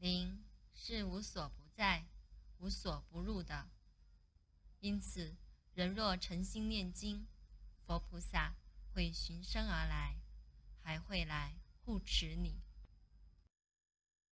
灵是无所不在，无所不入的，因此人若诚心念经，佛菩萨会循声而来，还会来护持你。